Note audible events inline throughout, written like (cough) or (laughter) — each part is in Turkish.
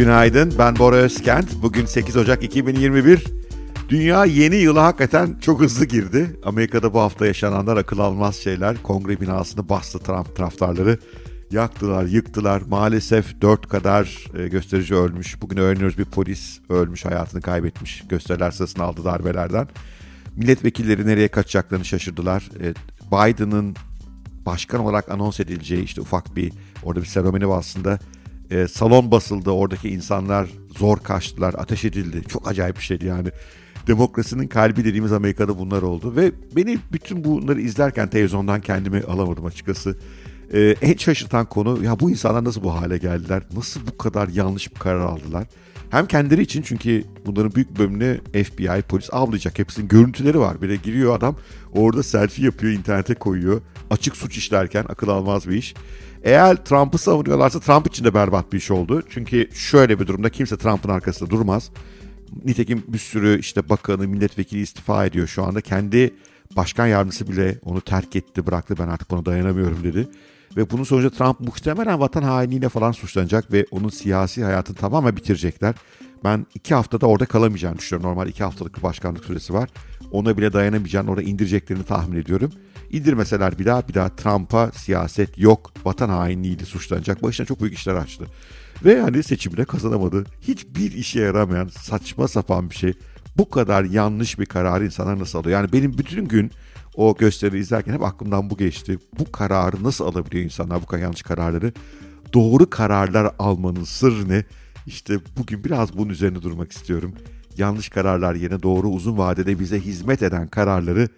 Günaydın, ben Bora Özkent. Bugün 8 Ocak 2021. Dünya yeni yıla hakikaten çok hızlı girdi. Amerika'da bu hafta yaşananlar akıl almaz şeyler. Kongre binasını bastı Trump taraftarları. Yaktılar, yıktılar. Maalesef 4 kadar e, gösterici ölmüş. Bugün öğreniyoruz bir polis ölmüş, hayatını kaybetmiş. Gösteriler sırasında aldı darbelerden. Milletvekilleri nereye kaçacaklarını şaşırdılar. E, Biden'ın başkan olarak anons edileceği işte ufak bir orada bir seremoni var aslında. E, salon basıldı, oradaki insanlar zor kaçtılar, ateş edildi. Çok acayip bir şeydi yani. Demokrasinin kalbi dediğimiz Amerika'da bunlar oldu ve beni bütün bunları izlerken televizyondan kendimi alamadım açıkçası. Ee, en şaşırtan konu ya bu insanlar nasıl bu hale geldiler? Nasıl bu kadar yanlış bir karar aldılar? Hem kendileri için çünkü bunların büyük bölümünü FBI, polis avlayacak. Hepsinin görüntüleri var. De giriyor adam orada selfie yapıyor, internete koyuyor. Açık suç işlerken akıl almaz bir iş. Eğer Trump'ı savunuyorlarsa Trump için de berbat bir iş oldu. Çünkü şöyle bir durumda kimse Trump'ın arkasında durmaz. Nitekim bir sürü işte bakanı, milletvekili istifa ediyor şu anda. Kendi başkan yardımcısı bile onu terk etti, bıraktı. Ben artık buna dayanamıyorum dedi. Ve bunun sonucu Trump muhtemelen vatan hainliğiyle falan suçlanacak ve onun siyasi hayatını tamamen bitirecekler. Ben iki haftada orada kalamayacağını düşünüyorum. Normal iki haftalık bir başkanlık süresi var. Ona bile dayanamayacağını orada indireceklerini tahmin ediyorum. İndirmeseler bir daha bir daha Trump'a siyaset yok, vatan hainliğiyle suçlanacak. Başına çok büyük işler açtı. Ve hani seçimde kazanamadı. Hiçbir işe yaramayan saçma sapan bir şey. Bu kadar yanlış bir kararı insanlar nasıl alıyor? Yani benim bütün gün o gösteri izlerken hep aklımdan bu geçti. Bu kararı nasıl alabiliyor insanlar bu kadar yanlış kararları? Doğru kararlar almanın sırrı ne? İşte bugün biraz bunun üzerine durmak istiyorum. Yanlış kararlar yerine doğru uzun vadede bize hizmet eden kararları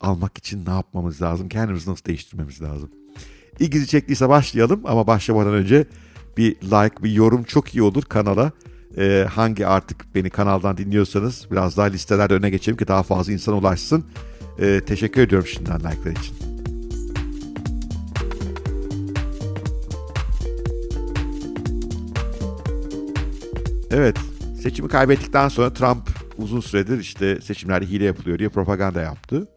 almak için ne yapmamız lazım? Kendimizi nasıl değiştirmemiz lazım? İlginizi çektiyse başlayalım ama başlamadan önce bir like, bir yorum çok iyi olur kanala. Ee, hangi artık beni kanaldan dinliyorsanız biraz daha listelerde öne geçelim ki daha fazla insan ulaşsın. Ee, teşekkür ediyorum şimdiden like'lar için. Evet, seçimi kaybettikten sonra Trump uzun süredir işte seçimlerde hile yapılıyor diye propaganda yaptı.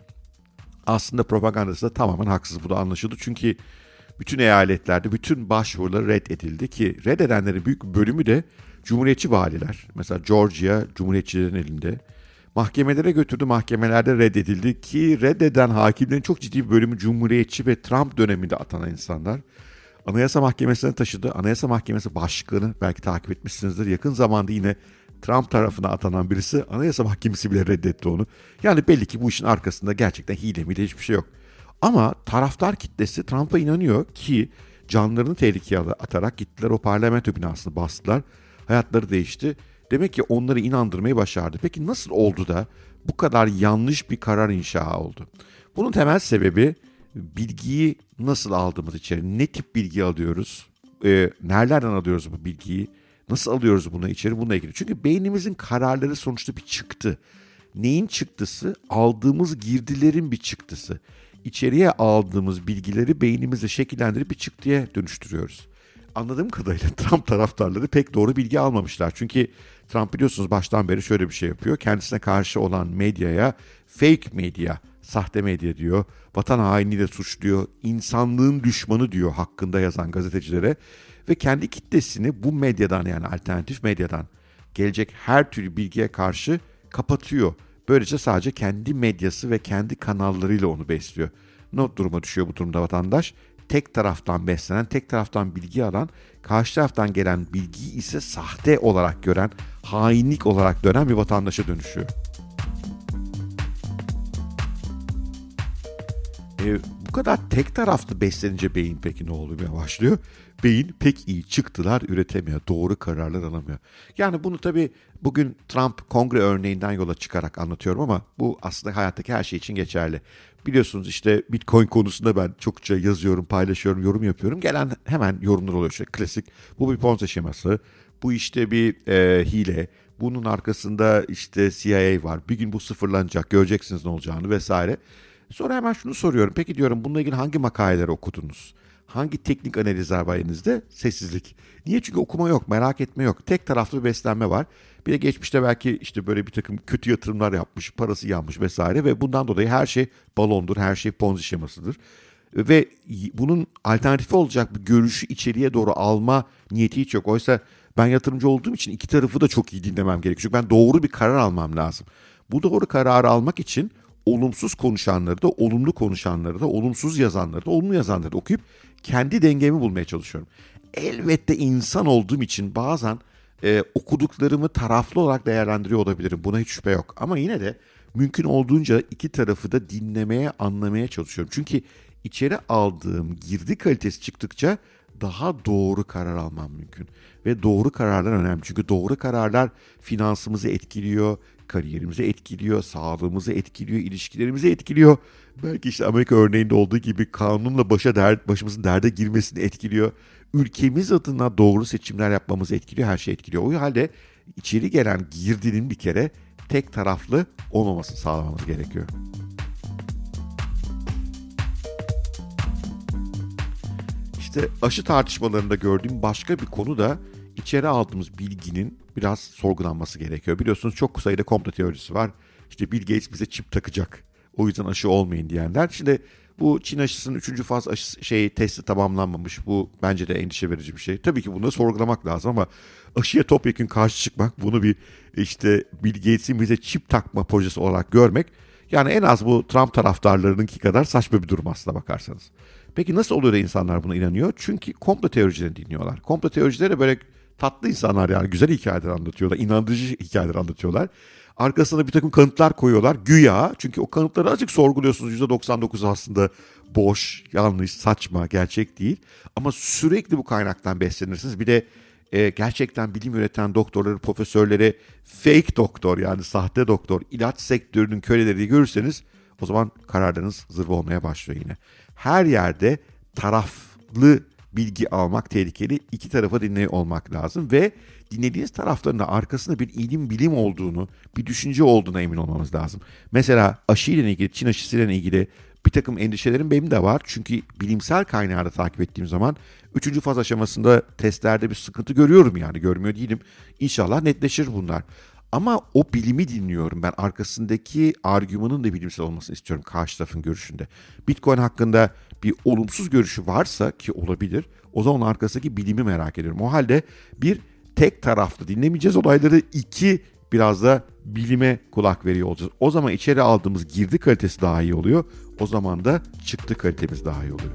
Aslında propagandası da tamamen haksız bu da anlaşıldı. Çünkü bütün eyaletlerde bütün başvuruları reddedildi ki reddedenlerin büyük bölümü de cumhuriyetçi valiler. Mesela Georgia cumhuriyetçilerin elinde. Mahkemelere götürdü mahkemelerde reddedildi ki reddeden hakimlerin çok ciddi bir bölümü cumhuriyetçi ve Trump döneminde atanan insanlar. Anayasa Mahkemesi'ne taşıdı. Anayasa Mahkemesi Başkanı belki takip etmişsinizdir. Yakın zamanda yine Trump tarafına atanan birisi Anayasa Mahkemesi bile reddetti onu. Yani belli ki bu işin arkasında gerçekten hile mi hiçbir şey yok. Ama taraftar kitlesi Trump'a inanıyor ki canlarını tehlikeye atarak gittiler o parlamento binasını bastılar. Hayatları değişti. Demek ki onları inandırmayı başardı. Peki nasıl oldu da bu kadar yanlış bir karar inşa oldu? Bunun temel sebebi bilgiyi nasıl aldığımız içeri. Ne tip bilgi alıyoruz? E, nerelerden alıyoruz bu bilgiyi? Nasıl alıyoruz bunu içeri? Bununla ilgili. Çünkü beynimizin kararları sonuçta bir çıktı. Neyin çıktısı? Aldığımız girdilerin bir çıktısı. İçeriye aldığımız bilgileri beynimizde şekillendirip bir çıktıya dönüştürüyoruz. Anladığım kadarıyla (laughs) Trump taraftarları pek doğru bilgi almamışlar. Çünkü Trump biliyorsunuz baştan beri şöyle bir şey yapıyor. Kendisine karşı olan medyaya fake medya, sahte medya diyor. Vatan hainiyle suçluyor. insanlığın düşmanı diyor hakkında yazan gazetecilere. Ve kendi kitlesini bu medyadan yani alternatif medyadan gelecek her türlü bilgiye karşı kapatıyor. Böylece sadece kendi medyası ve kendi kanallarıyla onu besliyor. Ne duruma düşüyor bu durumda vatandaş? Tek taraftan beslenen, tek taraftan bilgi alan, karşı taraftan gelen bilgiyi ise sahte olarak gören, hainlik olarak dönen bir vatandaşa dönüşüyor. Kadar tek taraflı beslenince beyin peki ne oluyor başlıyor? Beyin pek iyi çıktılar üretemiyor, doğru kararlar alamıyor. Yani bunu tabii bugün Trump kongre örneğinden yola çıkarak anlatıyorum ama bu aslında hayattaki her şey için geçerli. Biliyorsunuz işte Bitcoin konusunda ben çokça yazıyorum, paylaşıyorum, yorum yapıyorum. Gelen hemen yorumlar oluyor. İşte klasik bu bir Ponzi şeması, bu işte bir e, hile, bunun arkasında işte CIA var. Bir gün bu sıfırlanacak, göreceksiniz ne olacağını vesaire. Sonra hemen şunu soruyorum. Peki diyorum bununla ilgili hangi makaleleri okudunuz? Hangi teknik analizler var elinizde? Sessizlik. Niye? Çünkü okuma yok, merak etme yok. Tek taraflı bir beslenme var. Bir de geçmişte belki işte böyle bir takım kötü yatırımlar yapmış, parası yanmış vesaire ve bundan dolayı her şey balondur, her şey ponzi şemasıdır. Ve bunun alternatifi olacak bir görüşü içeriye doğru alma niyeti hiç yok. Oysa Ben yatırımcı olduğum için iki tarafı da çok iyi dinlemem gerekiyor. Çünkü ben doğru bir karar almam lazım. Bu doğru kararı almak için olumsuz konuşanları da, olumlu konuşanları da, olumsuz yazanları da, olumlu yazanları da okuyup kendi dengemi bulmaya çalışıyorum. Elbette insan olduğum için bazen e, okuduklarımı taraflı olarak değerlendiriyor olabilirim. Buna hiç şüphe yok. Ama yine de mümkün olduğunca iki tarafı da dinlemeye, anlamaya çalışıyorum. Çünkü içeri aldığım girdi kalitesi çıktıkça daha doğru karar almam mümkün. Ve doğru kararlar önemli. Çünkü doğru kararlar finansımızı etkiliyor, kariyerimizi etkiliyor, sağlığımızı etkiliyor, ilişkilerimizi etkiliyor. Belki işte Amerika örneğinde olduğu gibi kanunla başa dert, başımızın derde girmesini etkiliyor. Ülkemiz adına doğru seçimler yapmamızı etkiliyor, her şey etkiliyor. O halde içeri gelen girdinin bir kere tek taraflı olmamasını sağlamamız gerekiyor. İşte aşı tartışmalarında gördüğüm başka bir konu da içeri aldığımız bilginin biraz sorgulanması gerekiyor. Biliyorsunuz çok sayıda komplo teorisi var. İşte Bill Gates bize çip takacak. O yüzden aşı olmayın diyenler. Şimdi bu Çin aşısının 3. faz aşı şey testi tamamlanmamış. Bu bence de endişe verici bir şey. Tabii ki bunu sorgulamak lazım ama aşıya topyekun karşı çıkmak, bunu bir işte Bill Gates'in bize çip takma projesi olarak görmek yani en az bu Trump taraftarlarınınki kadar saçma bir durum aslında bakarsanız. Peki nasıl oluyor da insanlar buna inanıyor? Çünkü komplo teoricilerini dinliyorlar. Komplo teoricileri böyle tatlı insanlar yani güzel hikayeler anlatıyorlar, inandırıcı hikayeler anlatıyorlar. Arkasına bir takım kanıtlar koyuyorlar güya. Çünkü o kanıtları azıcık sorguluyorsunuz. %99 aslında boş, yanlış, saçma, gerçek değil. Ama sürekli bu kaynaktan beslenirsiniz. Bir de e, gerçekten bilim üreten doktorları, profesörleri fake doktor yani sahte doktor, ilaç sektörünün köleleri görürseniz o zaman kararlarınız zırva olmaya başlıyor yine. Her yerde taraflı bilgi almak tehlikeli. İki tarafa dinleyi olmak lazım ve dinlediğiniz taraflarında arkasında bir ilim bilim olduğunu, bir düşünce olduğuna emin olmamız lazım. Mesela aşı ile ilgili, Çin aşısı ile ilgili bir takım endişelerim benim de var. Çünkü bilimsel kaynağı da takip ettiğim zaman üçüncü faz aşamasında testlerde bir sıkıntı görüyorum yani görmüyor değilim. İnşallah netleşir bunlar. Ama o bilimi dinliyorum. Ben arkasındaki argümanın da bilimsel olmasını istiyorum karşı tarafın görüşünde. Bitcoin hakkında bir olumsuz görüşü varsa ki olabilir o zaman arkasındaki bilimi merak ediyorum. O halde bir tek taraflı dinlemeyeceğiz olayları. iki biraz da bilime kulak veriyor olacağız. O zaman içeri aldığımız girdi kalitesi daha iyi oluyor. O zaman da çıktı kalitemiz daha iyi oluyor.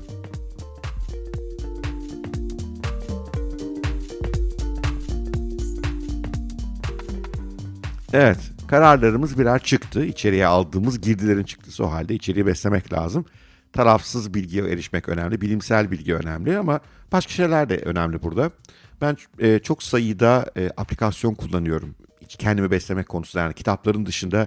Evet, kararlarımız birer çıktı. İçeriye aldığımız girdilerin çıktısı o halde içeriye beslemek lazım. Tarafsız bilgiye erişmek önemli, bilimsel bilgi önemli ama başka şeyler de önemli burada. Ben e, çok sayıda e, aplikasyon kullanıyorum. Kendimi beslemek konusunda yani kitapların dışında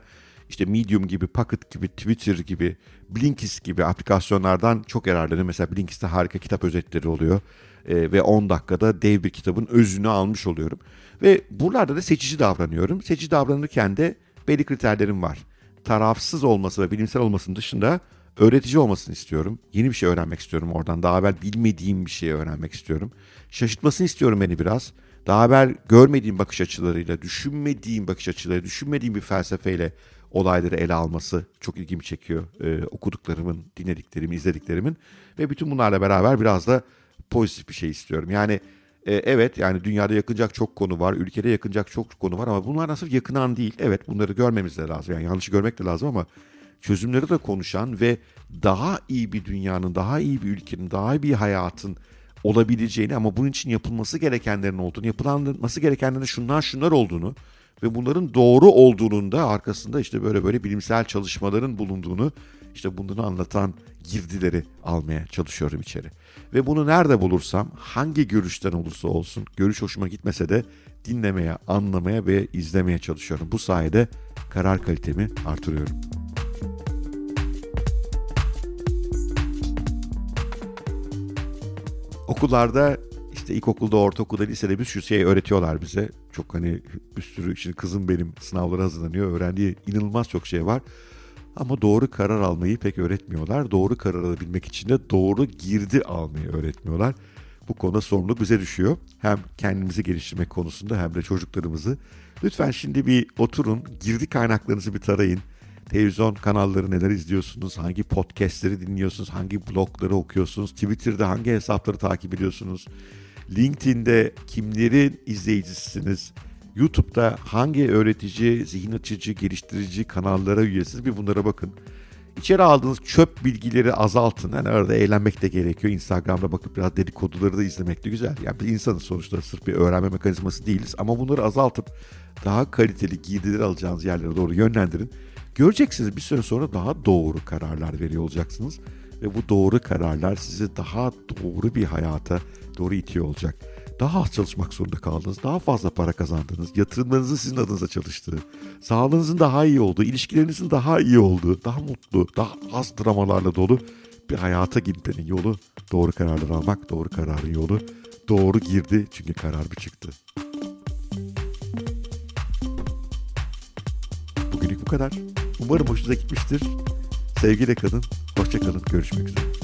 işte Medium gibi, Pocket gibi, Twitter gibi, Blinkist gibi aplikasyonlardan çok yararlanıyorum. Mesela Blinkist'te harika kitap özetleri oluyor. E, ve 10 dakikada dev bir kitabın özünü almış oluyorum. Ve buralarda da seçici davranıyorum. Seçici davranırken de belli kriterlerim var. Tarafsız olması ve bilimsel olmasının dışında öğretici olmasını istiyorum. Yeni bir şey öğrenmek istiyorum oradan. Daha evvel bilmediğim bir şeyi öğrenmek istiyorum. Şaşırtmasını istiyorum beni biraz. Daha evvel görmediğim bakış açılarıyla, düşünmediğim bakış açıları, düşünmediğim bir felsefeyle olayları ele alması çok ilgimi çekiyor. Ee, okuduklarımın, dinlediklerimin, izlediklerimin ve bütün bunlarla beraber biraz da pozitif bir şey istiyorum. Yani e, evet yani dünyada yakınacak çok konu var, ülkede yakınacak çok konu var ama bunlar nasıl yakınan değil. Evet bunları görmemiz de lazım. Yani yanlışı görmek de lazım ama çözümleri de konuşan ve daha iyi bir dünyanın, daha iyi bir ülkenin, daha iyi bir hayatın olabileceğini ama bunun için yapılması gerekenlerin olduğunu, yapılması gerekenlerin şunlar şunlar olduğunu ve bunların doğru olduğunun da arkasında işte böyle böyle bilimsel çalışmaların bulunduğunu işte bunları anlatan girdileri almaya çalışıyorum içeri. Ve bunu nerede bulursam hangi görüşten olursa olsun görüş hoşuma gitmese de dinlemeye, anlamaya ve izlemeye çalışıyorum. Bu sayede karar kalitemi artırıyorum. Okullarda işte ilkokulda, ortaokulda, lisede bir sürü şey öğretiyorlar bize. Çok hani bir sürü, şimdi kızım benim sınavlara hazırlanıyor. Öğrendiği inanılmaz çok şey var. Ama doğru karar almayı pek öğretmiyorlar. Doğru karar alabilmek için de doğru girdi almayı öğretmiyorlar. Bu konuda sorumluluk bize düşüyor. Hem kendimizi geliştirmek konusunda hem de çocuklarımızı. Lütfen şimdi bir oturun, girdi kaynaklarınızı bir tarayın. Televizyon kanalları neler izliyorsunuz, hangi podcastleri dinliyorsunuz, hangi blogları okuyorsunuz, Twitter'da hangi hesapları takip ediyorsunuz, LinkedIn'de kimlerin izleyicisiniz? YouTube'da hangi öğretici, zihin açıcı, geliştirici kanallara üyesiniz? Bir bunlara bakın. İçeri aldığınız çöp bilgileri azaltın. Yani arada eğlenmek de gerekiyor. Instagram'da bakıp biraz dedikoduları da izlemek de güzel. Yani bir insanız sonuçta sırf bir öğrenme mekanizması değiliz. Ama bunları azaltıp daha kaliteli girdileri alacağınız yerlere doğru yönlendirin. Göreceksiniz bir süre sonra daha doğru kararlar veriyor olacaksınız. Ve bu doğru kararlar sizi daha doğru bir hayata doğru itiyor olacak. Daha az çalışmak zorunda kaldınız, daha fazla para kazandınız, yatırımlarınızın sizin adınıza çalıştığı, sağlığınızın daha iyi olduğu, ilişkilerinizin daha iyi olduğu, daha mutlu, daha az dramalarla dolu bir hayata gitmenin yolu doğru kararlar almak, doğru kararın yolu. Doğru girdi çünkü karar bir çıktı. Bugünlük bu kadar. Umarım hoşunuza gitmiştir. Sevgiyle kalın, hoşça kalın, görüşmek üzere.